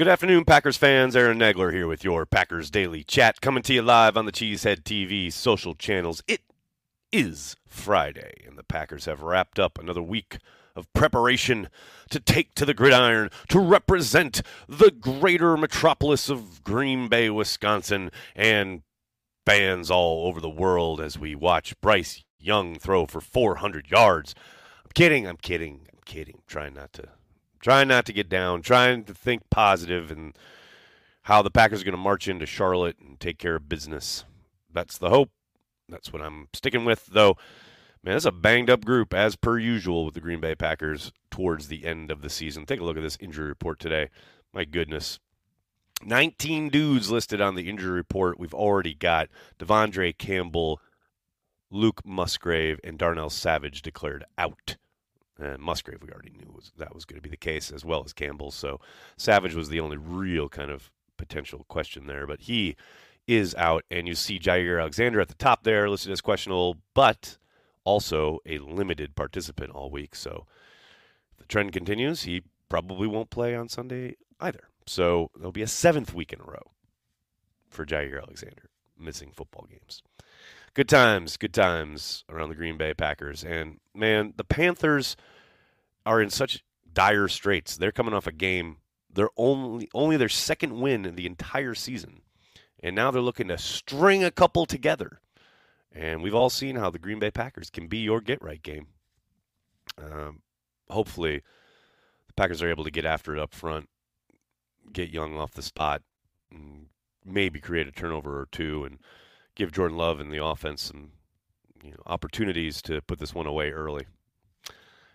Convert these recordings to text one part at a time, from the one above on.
Good afternoon, Packers fans. Aaron Nagler here with your Packers Daily Chat, coming to you live on the Cheesehead TV social channels. It is Friday, and the Packers have wrapped up another week of preparation to take to the gridiron to represent the greater metropolis of Green Bay, Wisconsin, and fans all over the world as we watch Bryce Young throw for 400 yards. I'm kidding, I'm kidding, I'm kidding. trying not to trying not to get down, trying to think positive and how the Packers are going to march into Charlotte and take care of business. That's the hope. That's what I'm sticking with, though. Man, it's a banged up group as per usual with the Green Bay Packers towards the end of the season. Take a look at this injury report today. My goodness. 19 dudes listed on the injury report. We've already got De'Vondre Campbell, Luke Musgrave, and Darnell Savage declared out. And Musgrave, we already knew was that was going to be the case, as well as Campbell. So Savage was the only real kind of potential question there, but he is out. And you see Jaire Alexander at the top there, listed as questionable, but also a limited participant all week. So if the trend continues, he probably won't play on Sunday either. So there'll be a seventh week in a row for Jaire Alexander missing football games. Good times, good times around the Green Bay Packers. And man, the Panthers are in such dire straits. They're coming off a game. They're only only their second win in the entire season. And now they're looking to string a couple together. And we've all seen how the Green Bay Packers can be your get right game. Um, hopefully, the Packers are able to get after it up front, get Young off the spot, and maybe create a turnover or two, and give Jordan Love and the offense some you know, opportunities to put this one away early.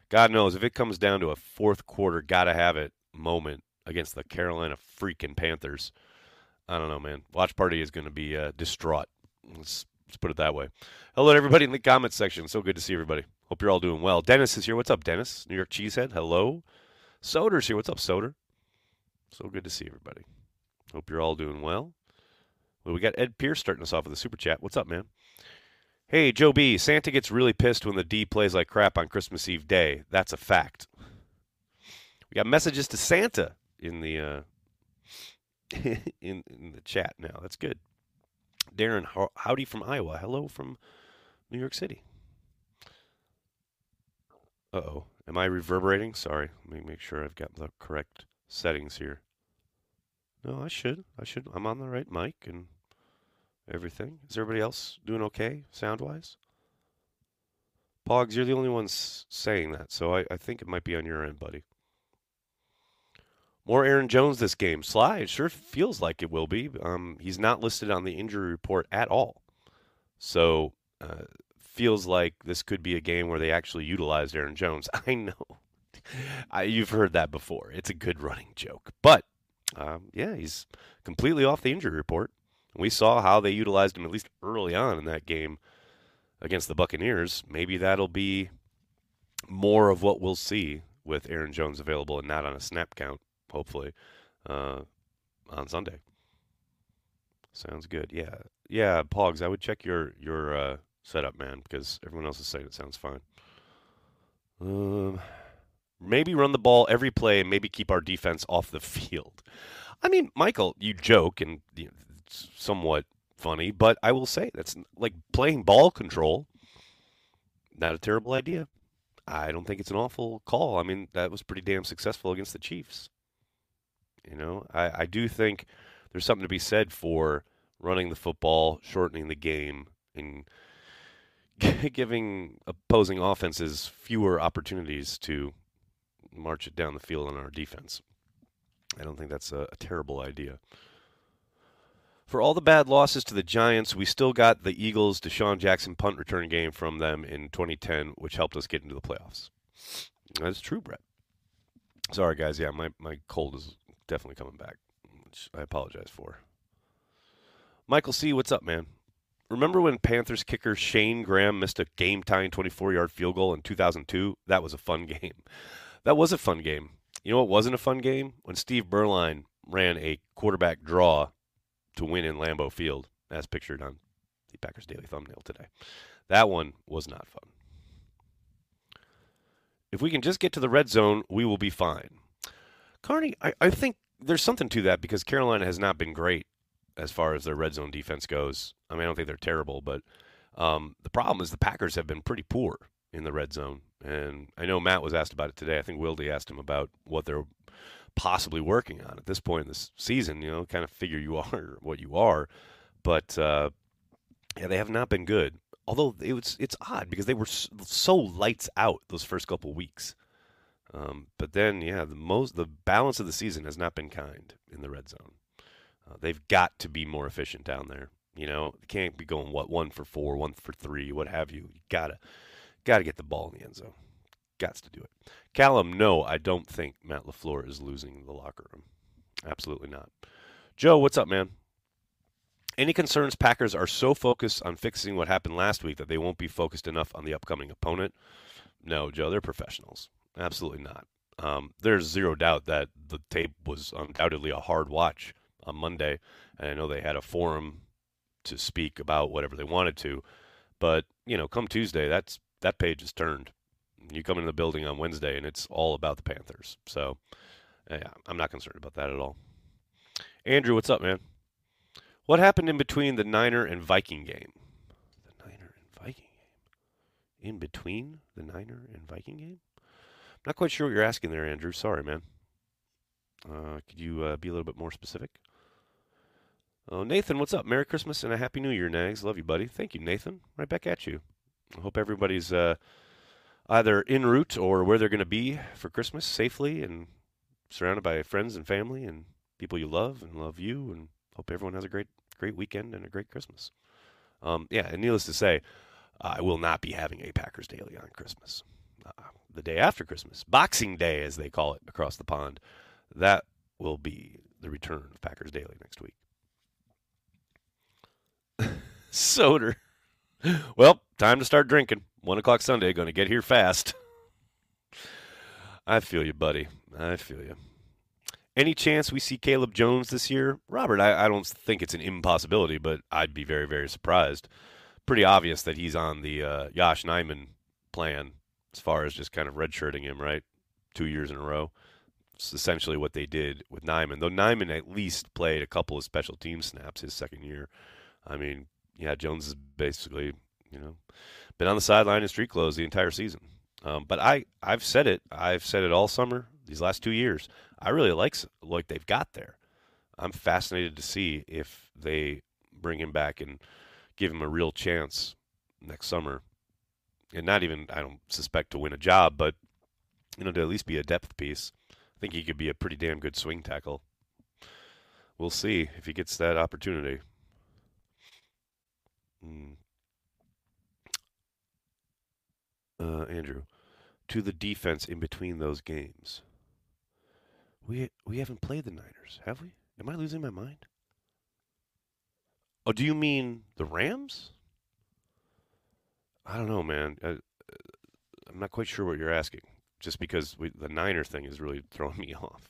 God knows if it comes down to a fourth quarter, gotta have it moment against the Carolina freaking Panthers. I don't know, man. Watch party is going to be uh, distraught. Let's, let's put it that way. Hello, everybody in the comments section. So good to see everybody. Hope you're all doing well. Dennis is here. What's up, Dennis? New York Cheesehead. Hello. Soder's here. What's up, Soder? So good to see everybody. Hope you're all doing well. Well, we got Ed Pierce starting us off with a super chat. What's up, man? Hey, Joe B. Santa gets really pissed when the D plays like crap on Christmas Eve day. That's a fact. We got messages to Santa in the uh, in, in the chat now. That's good. Darren, howdy from Iowa. Hello from New York City. Uh oh. Am I reverberating? Sorry. Let me make sure I've got the correct settings here. No, I should. I should. I'm on the right mic and everything. Is everybody else doing okay sound wise? Pogs, you're the only one saying that, so I, I think it might be on your end, buddy. More Aaron Jones this game. Sly, it sure feels like it will be. Um, he's not listed on the injury report at all. So, uh, feels like this could be a game where they actually utilized Aaron Jones. I know. I, you've heard that before. It's a good running joke. But, um, yeah, he's completely off the injury report. We saw how they utilized him at least early on in that game against the Buccaneers. Maybe that'll be more of what we'll see with Aaron Jones available and not on a snap count, hopefully, uh, on Sunday. Sounds good. Yeah, yeah, Pogs. I would check your your uh, setup, man, because everyone else is saying it sounds fine. Um, maybe run the ball every play and maybe keep our defense off the field. I mean, Michael, you joke, and you somewhat funny, but I will say that's like playing ball control. Not a terrible idea. I don't think it's an awful call. I mean, that was pretty damn successful against the Chiefs. You know, I, I do think there's something to be said for running the football, shortening the game, and giving opposing offenses fewer opportunities to march it down the field on our defense. I don't think that's a, a terrible idea for all the bad losses to the Giants, we still got the Eagles' DeSean Jackson punt return game from them in 2010, which helped us get into the playoffs. That's true, Brett. Sorry, guys. Yeah, my, my cold is definitely coming back, which I apologize for. Michael C., what's up, man? Remember when Panthers kicker Shayne Graham missed a game tying 24 yard field goal in 2002? That was a fun game. That was a fun game. You know what wasn't a fun game? When Steve Beuerlein ran a quarterback draw to win in Lambeau Field, as pictured on the Packers Daily thumbnail today. That one was not fun. If we can just get to the red zone, we will be fine. Carney, I, I think there's something to that because Carolina has not been great as far as their red zone defense goes. I mean, I don't think they're terrible, but um, the problem is the Packers have been pretty poor in the red zone. And I know Matt was asked about it today. I think Wildy asked him about what they're possibly working on at this point in this season. You know, kind of figure you are what you are, but uh, yeah, they have not been good. Although it was, it's odd because they were so lights out those first couple weeks. Um, but then, yeah, the most the balance of the season has not been kind in the red zone. Uh, they've got to be more efficient down there. You know, can't be going what one for four, one for three, what have you. You gotta gotta get the ball in the end zone. Gots to do it. Callum, no, I don't think Matt LaFleur is losing the locker room. Absolutely not. Joe, what's up, man? Any concerns Packers are so focused on fixing what happened last week that they won't be focused enough on the upcoming opponent? No, Joe, they're professionals. Absolutely not. Um, there's zero doubt that the tape was undoubtedly a hard watch on Monday, and I know they had a forum to speak about whatever they wanted to, but you know, come Tuesday, that's that page is turned. You come into the building on Wednesday, and it's all about the Panthers. So, yeah, I'm not concerned about that at all. Andrew, what's up, man? What happened in between the Niner and Viking game? The Niner and Viking game. In between the Niner and Viking game? I'm Not quite sure what you're asking there, Andrew. Sorry, man. Uh, could you uh, be a little bit more specific? Oh, Nathan, what's up? Merry Christmas and a Happy New Year, Nags. Love you, buddy. Thank you, Nathan. Right back at you. I hope everybody's uh, either en route or where they're going to be for Christmas safely and surrounded by friends and family and people you love and love you. And hope everyone has a great, great weekend and a great Christmas. Um, yeah, and needless to say, I will not be having a Packers Daily on Christmas. Uh, the day after Christmas, Boxing Day, as they call it across the pond, that will be the return of Packers Daily next week. Soder. Well, time to start drinking. One o'clock Sunday, going to get here fast. I feel you, buddy. I feel you. Any chance we see Caleb Jones this year? Robert, I, I don't think it's an impossibility, but I'd be very, very surprised. Pretty obvious that he's on the uh, Yosh Nijman plan as far as just kind of redshirting him, right? Two years in a row. It's essentially what they did with Nijman, though Nijman at least played a couple of special team snaps his second year. I mean, yeah, Jones is basically, you know, been on the sideline in street clothes the entire season. Um, but I, I've said it. I've said it all summer. These last two years, I really like like they've got there. I'm fascinated to see if they bring him back and give him a real chance next summer, and not even I don't suspect to win a job, but you know to at least be a depth piece. I think he could be a pretty damn good swing tackle. We'll see if he gets that opportunity. Mm. Uh, Andrew, to the defense in between those games. We we haven't played the Niners, have we? Am I losing my mind? Oh, do you mean the Rams? I don't know, man. I, I'm not quite sure what you're asking. Just because we, the Niner thing is really throwing me off.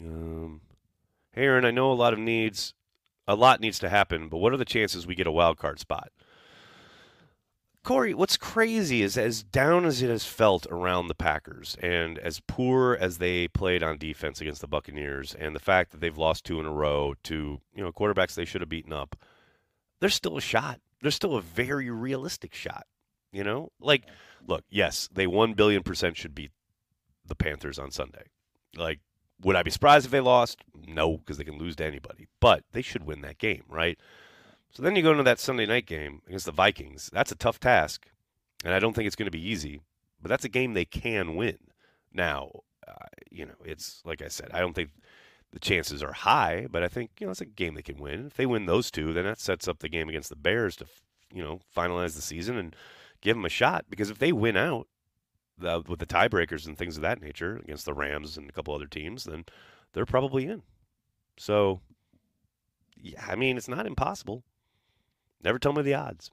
Um, hey, Aaron, I know a lot of needs, a lot needs to happen, but what are the chances we get a wild card spot? Corey, what's crazy is as down as it has felt around the Packers and as poor as they played on defense against the Buccaneers and the fact that they've lost two in a row to, you know, quarterbacks they should have beaten up, there's still a shot. There's still a very realistic shot. You know? Like, look, yes, they one billion percent should beat the Panthers on Sunday. Like, would I be surprised if they lost? No, because they can lose to anybody. But they should win that game, right? So then you go into that Sunday night game against the Vikings. That's a tough task, and I don't think it's going to be easy. But that's a game they can win. Now, uh, you know, it's like I said, I don't think the chances are high, but I think you know it's a game they can win. If they win those two, then that sets up the game against the Bears to, you know, finalize the season and give them a shot. Because if they win out, the, with the tiebreakers and things of that nature against the Rams and a couple other teams, then they're probably in. So, yeah, I mean, it's not impossible. Never tell me the odds.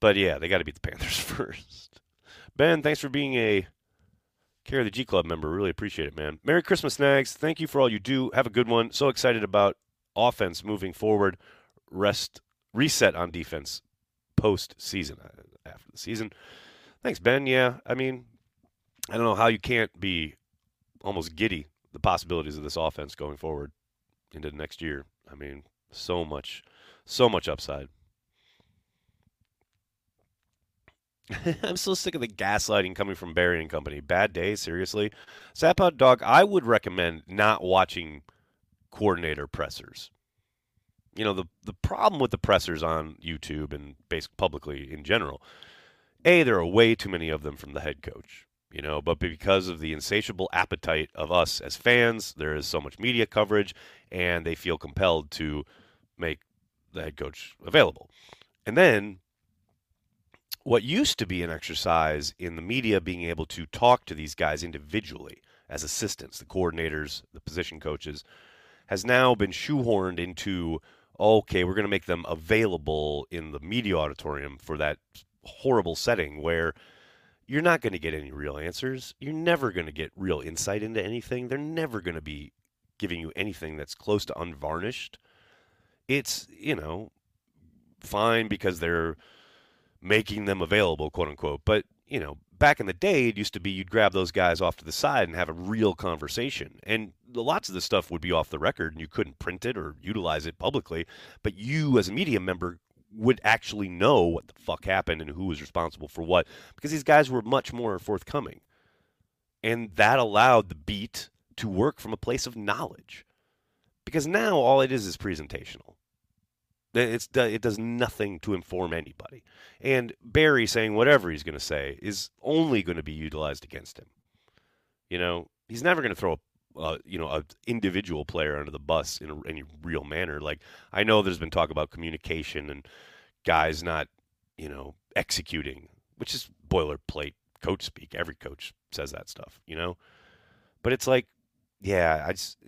But yeah, they got to beat the Panthers first. Ben, thanks for being a Care of the G Club member. Really appreciate it, man. Merry Christmas, Nags. Thank you for all you do. Have a good one. So excited about offense moving forward. Rest, reset on defense post season uh, after the season. Thanks, Ben. Yeah, I mean, I don't know how you can't be almost giddy the possibilities of this offense going forward into the next year. I mean, so much, so much upside. I'm so sick of the gaslighting coming from Barry and company. Bad day, seriously. Sapot Dog, I would recommend not watching coordinator pressers. You know, the the problem with the pressers on YouTube and basically publicly in general, A, there are way too many of them from the head coach. You know, but because of the insatiable appetite of us as fans, there is so much media coverage, and they feel compelled to make the head coach available. And then what used to be an exercise in the media being able to talk to these guys individually as assistants, the coordinators, the position coaches, has now been shoehorned into okay, we're going to make them available in the media auditorium for that horrible setting where you're not going to get any real answers. You're never going to get real insight into anything. They're never going to be giving you anything that's close to unvarnished. It's, you know, fine because they're making them available, quote unquote. But, you know, back in the day, it used to be you'd grab those guys off to the side and have a real conversation. And lots of the stuff would be off the record and you couldn't print it or utilize it publicly. But you, as a media member, would actually know what the fuck happened and who was responsible for what because these guys were much more forthcoming. And that allowed the beat to work from a place of knowledge. Because now all it is is presentational. It's, it does nothing to inform anybody. And Barry saying whatever he's going to say is only going to be utilized against him. You know, he's never going to throw a, uh, you know, an individual player under the bus in any real manner. Like I know there's been talk about communication and guys not, you know, executing, which is boilerplate coach speak. Every coach says that stuff, you know. But it's like, yeah, I just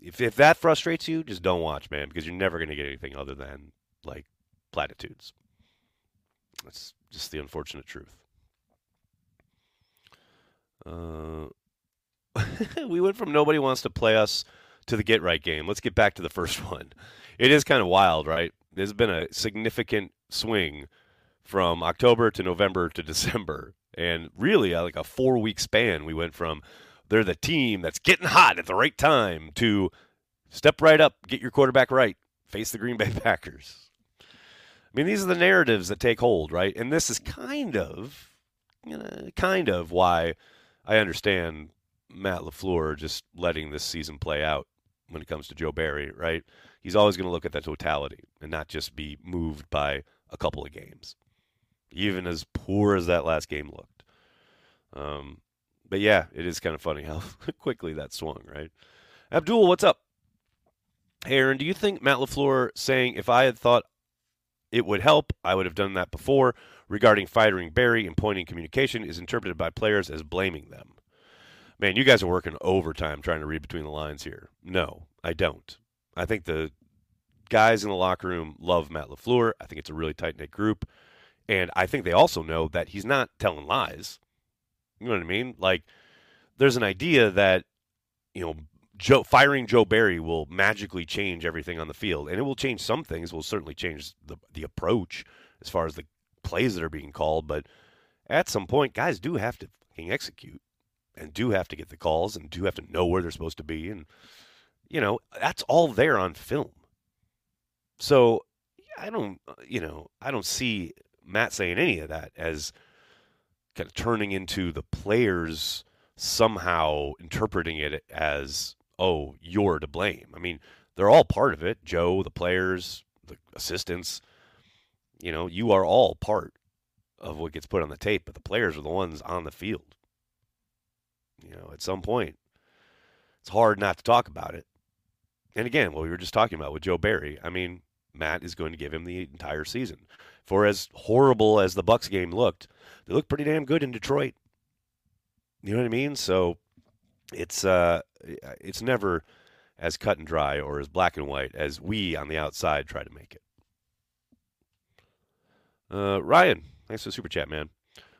if if that frustrates you, just don't watch, man, because you're never going to get anything other than like platitudes. That's just the unfortunate truth. Uh, we went from nobody wants to play us to the get right game. Let's get back to the first one. It is kind of wild, right? There's been a significant swing from October to November to December, and really uh, like a four week span. We went from they're the team that's getting hot at the right time to step right up, get your quarterback right, face the Green Bay Packers. I mean, these are the narratives that take hold, right? And this is kind of, you know, kind of why I understand Matt LaFleur just letting this season play out when it comes to Joe Barry, right? He's always going to look at the totality and not just be moved by a couple of games, even as poor as that last game looked. Um, but yeah, it is kind of funny how quickly that swung, right? Abdul, what's up? Hey, Aaron, do you think Matt LaFleur saying, if I had thought it would help, I would have done that before, regarding firing Barry and pointing communication, is interpreted by players as blaming them? Man, you guys are working overtime trying to read between the lines here. No, I don't. I think the guys in the locker room love Matt LaFleur. I think it's a really tight knit group. And I think they also know that he's not telling lies. You know what I mean? Like, there's an idea that, you know, Joe firing Joe Barry will magically change everything on the field, and it will change some things. Will certainly change the the approach as far as the plays that are being called. But at some point, guys do have to fucking execute, and do have to get the calls, and do have to know where they're supposed to be, and you know that's all there on film. So I don't, you know, I don't see Matt saying any of that as kind of turning into the players somehow interpreting it as, oh, you're to blame. I mean, they're all part of it. Joe, the players, the assistants, you know, you are all part of what gets put on the tape, but the players are the ones on the field. You know, at some point, it's hard not to talk about it. And again, what we were just talking about with Joe Barry, I mean, Matt is going to give him the entire season. For as horrible as the Bucks game looked, they looked pretty damn good in Detroit. You know what I mean? So it's uh, it's never as cut and dry or as black and white as we on the outside try to make it. Uh, Ryan, thanks for the super chat, man.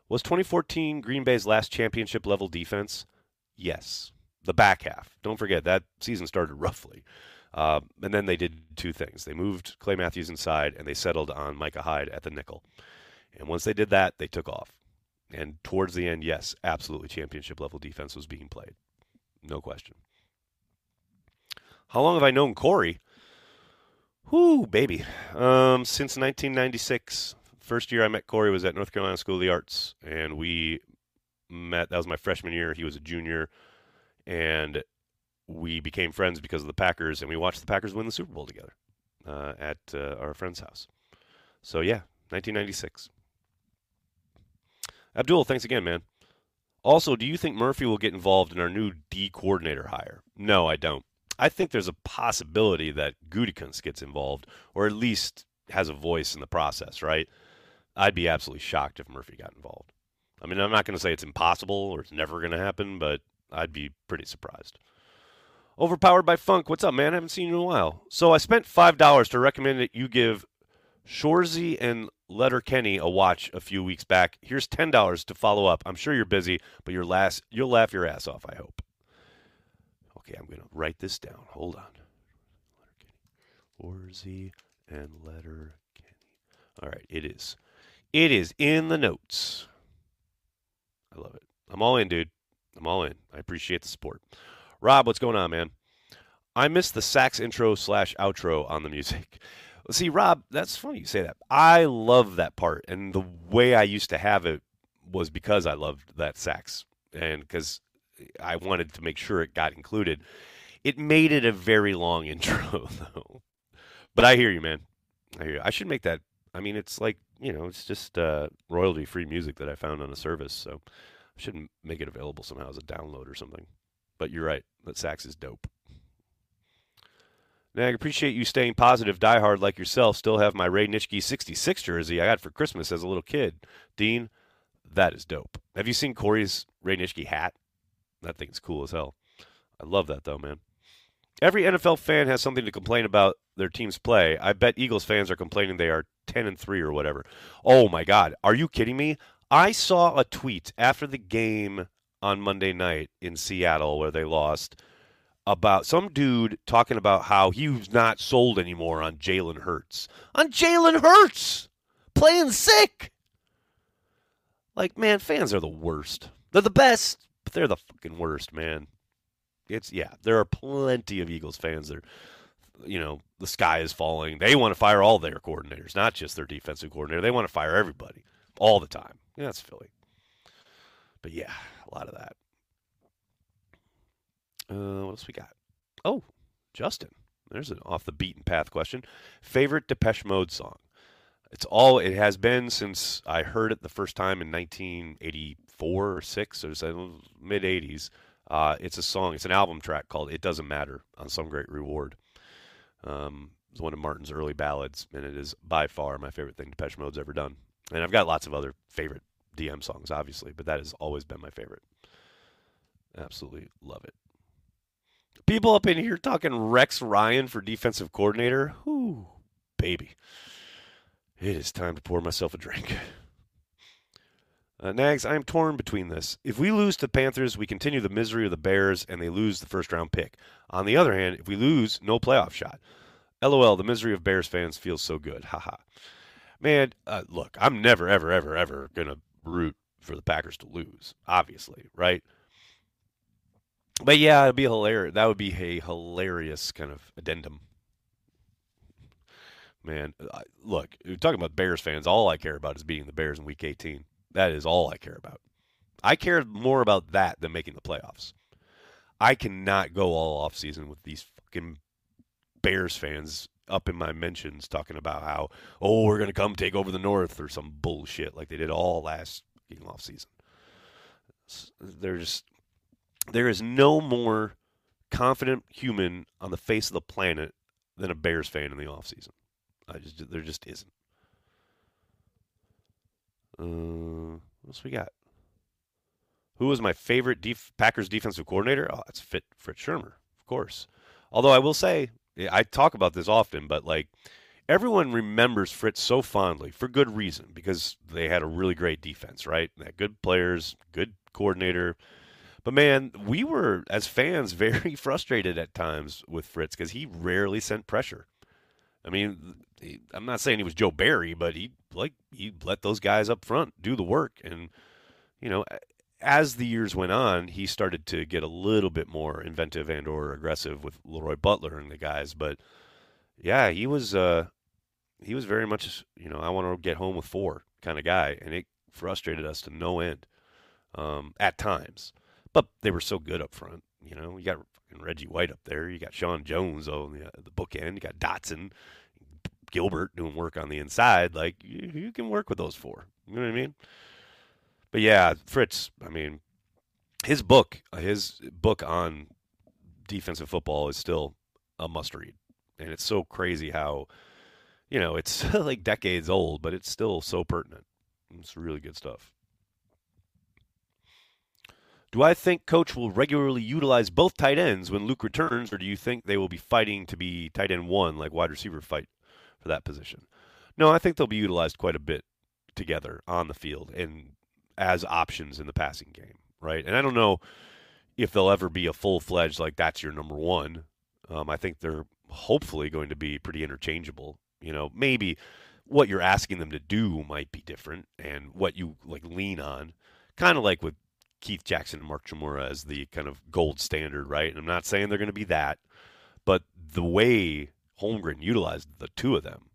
Was 2014 Green Bay's last championship level defense? Yes. The back half. Don't forget that season started roughly. Uh, and then they did two things. They moved Clay Matthews inside and they settled on Micah Hyde at the nickel. And once they did that, they took off. And towards the end, yes, absolutely championship level defense was being played. No question. How long have I known Corey? Whoo, baby. Um, since 1996. First year I met Corey was at North Carolina School of the Arts, and we met. That was my freshman year. He was a junior, and we became friends because of the Packers, and we watched the Packers win the Super Bowl together uh, at uh, our friend's house. So yeah, 1996. Abdul, thanks again, man. Also, do you think Murphy will get involved in our new D coordinator hire? No, I don't. I think there's a possibility that Gutekunst gets involved, or at least has a voice in the process, right? I'd be absolutely shocked if Murphy got involved. I mean, I'm not going to say it's impossible or it's never going to happen, but I'd be pretty surprised. Overpowered by Funk, what's up, man? I haven't seen you in a while. So I spent five dollars to recommend that you give Shoresy and Letterkenny a watch a few weeks back. Here's ten dollars to follow up. I'm sure you're busy, but your last you'll laugh your ass off. I hope. Okay, I'm gonna write this down. Hold on. Shoresy and Letterkenny. All right, it is. It is in the notes. I love it. I'm all in, dude. I'm all in. I appreciate the support. Rob, what's going on, man? I missed the sax intro slash outro on the music. See, Rob, that's funny you say that. I love that part, and the way I used to have it was because I loved that sax, and because I wanted to make sure it got included. It made it a very long intro, though. But I hear you, man. I hear you. I should make that. I mean, it's like you know, it's just uh, royalty free music that I found on a service, so I shouldn't make it available somehow as a download or something. But you're right. That sax is dope. Now, I appreciate you staying positive, diehard like yourself. Still have my Ray Nitschke 66 jersey I got for Christmas as a little kid. Dean, that is dope. Have you seen Corey's Ray Nitschke hat? That thing's cool as hell. I love that, though, man. Every NFL fan has something to complain about their team's play. I bet Eagles fans are complaining they are 10 and 3 or whatever. Oh my god, are you kidding me? I saw a tweet after the game on Monday night in Seattle where they lost about some dude talking about how he was not sold anymore on Jalen Hurts. On Jalen Hurts playing sick. Like, man, fans are the worst. They're the best, but they're the fucking worst, man. It's yeah, there are plenty of Eagles fans that are, you know, the sky is falling. They want to fire all their coordinators, not just their defensive coordinator. They want to fire everybody all the time. Yeah, that's Philly. But yeah, a lot of that. Uh, what else we got? Oh, Justin. There's an off the beaten path question. Favorite Depeche Mode song? It's all it has been since I heard it the first time in 1984 or six or so, mid 80s. Uh, it's a song. It's an album track called "It Doesn't Matter" on Some Great Reward. Um, it's one of Martin's early ballads, and it is by far my favorite thing Depeche Mode's ever done. And I've got lots of other favorite DM songs, obviously, but that has always been my favorite. Absolutely love it. People up in here talking Rex Ryan for defensive coordinator. Whoo, baby. It is time to pour myself a drink. Uh, Nags, I am torn between this. If we lose to the Panthers, we continue the misery of the Bears and they lose the first round pick. On the other hand, if we lose, no playoff shot. LOL, the misery of Bears fans feels so good. Haha. Man, uh, look, I'm never, ever, ever, ever going to root for the Packers to lose, obviously, right? But yeah, it'd be hilarious. That would be a hilarious kind of addendum. Man, look, talking about Bears fans, all I care about is beating the Bears in Week 18. That is all I care about. I care more about that than making the playoffs. I cannot go all off season with these fucking Bears fans up in my mentions talking about how oh we're gonna come take over the North or some bullshit like they did all last off season. They're there is no more confident human on the face of the planet than a Bears fan in the off season. I just there just isn't. Uh, what else we got? Who was my favorite def- Packers defensive coordinator? Oh, that's Fit Fritz Shurmur, of course. Although I will say, I talk about this often, but like everyone remembers Fritz so fondly for good reason because they had a really great defense, right? They had good players, good coordinator. But man, we were as fans very frustrated at times with Fritz because he rarely sent pressure. I mean, he, I'm not saying he was Joe Barry, but he like he let those guys up front do the work, and you know, as the years went on, he started to get a little bit more inventive and or aggressive with Leroy Butler and the guys. But yeah, he was uh, he was very much you know I want to get home with four kind of guy, and it frustrated us to no end um, at times. But they were so good up front. You know, you got Reggie White up there, you got Sean Jones on the, the bookend, you got Dotson, Gilbert doing work on the inside. Like you, you can work with those four. You know what I mean? But yeah, Fritz. I mean, his book, uh, his book on defensive football is still a must read, and it's so crazy how, you know, it's like decades old, but it's still so pertinent. It's really good stuff. Do I think coach will regularly utilize both tight ends when Luke returns, or do you think they will be fighting to be tight end one like wide receiver fight for that position? No, I think they'll be utilized quite a bit together on the field and as options in the passing game, right? And I don't know if they'll ever be a full fledged like that's your number one. Um, I think they're hopefully going to be pretty interchangeable. You know, maybe what you're asking them to do might be different, and what you like lean on, kind of like with Keith Jackson and Mark Chmura as the kind of gold standard, right? And I'm not saying they're going to be that, but the way Holmgren utilized the two of them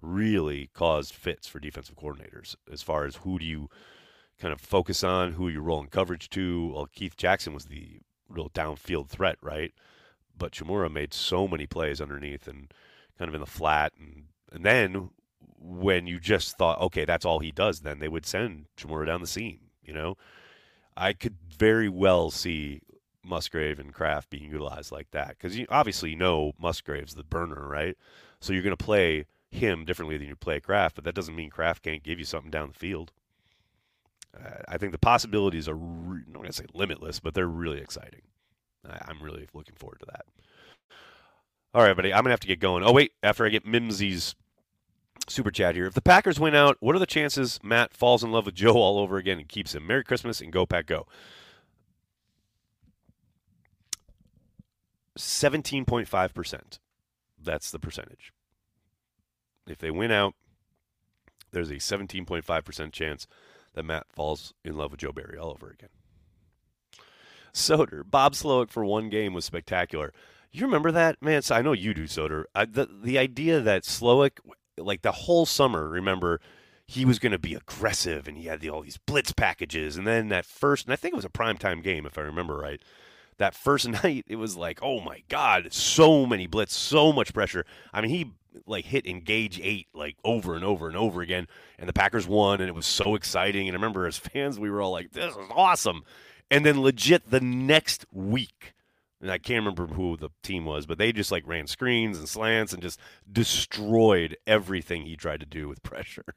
really caused fits for defensive coordinators as far as who do you kind of focus on who you're rolling coverage to. Well, Keith Jackson was the real downfield threat, right? But Chmura made so many plays underneath and kind of in the flat, and and then when you just thought, okay, that's all he does, then they would send Chmura down the seam. You know, I could very well see Musgrave and Kraft being utilized like that because you obviously know Musgrave's the burner, right? So you're going to play him differently than you play Kraft, but that doesn't mean Kraft can't give you something down the field. Uh, I think the possibilities are, re- I'm not going to say limitless, but they're really exciting. I, am really looking forward to that. All right, buddy, I'm going to have to get going. Oh, wait, after I get Mimsy's super chat here. If the Packers win out, what are the chances Matt falls in love with Joe all over again and keeps him? Merry Christmas and go, Pack, go. 17.5%. That's the percentage. If they win out, there's a 17.5% chance that Matt falls in love with Joe Barry all over again. Soder, Bob Slowik for one game was spectacular. You remember that, man? So I know you do, Soder. I, the the idea that Slowik, like the whole summer, remember he was going to be aggressive and he had the, all these blitz packages, and then that first, and I think it was a primetime game if I remember right. That first night, it was like, oh my god, so many blitz, so much pressure. I mean, he like hit engage eight like over and over and over again, and the Packers won, and it was so exciting. And I remember as fans, we were all like, "This is awesome!" And then legit the next week, and I can't remember who the team was, but they just like ran screens and slants and just destroyed everything he tried to do with pressure.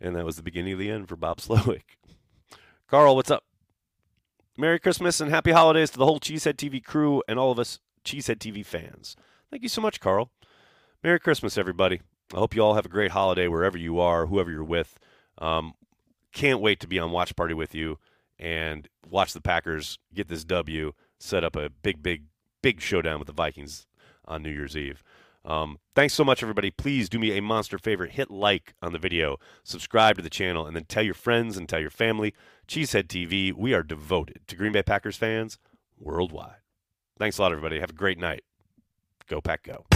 And that was the beginning of the end for Bob Slowik. Carl, what's up? Merry Christmas and happy holidays to the whole Cheesehead TV crew and all of us Cheesehead TV fans. Thank you so much, Carl. Merry Christmas, everybody. I hope you all have a great holiday wherever you are, whoever you're with. Um, can't wait to be on Watch Party with you and watch the Packers get this W, set up a big, big, big showdown with the Vikings on New Year's Eve. Um, thanks so much, everybody. Please do me a monster favor. Hit like on the video, subscribe to the channel, and then tell your friends and tell your family. Cheesehead TV, we are devoted to Green Bay Packers fans worldwide. Thanks a lot, everybody. Have a great night. Go Pack Go.